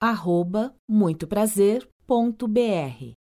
arroba muitoprazer.br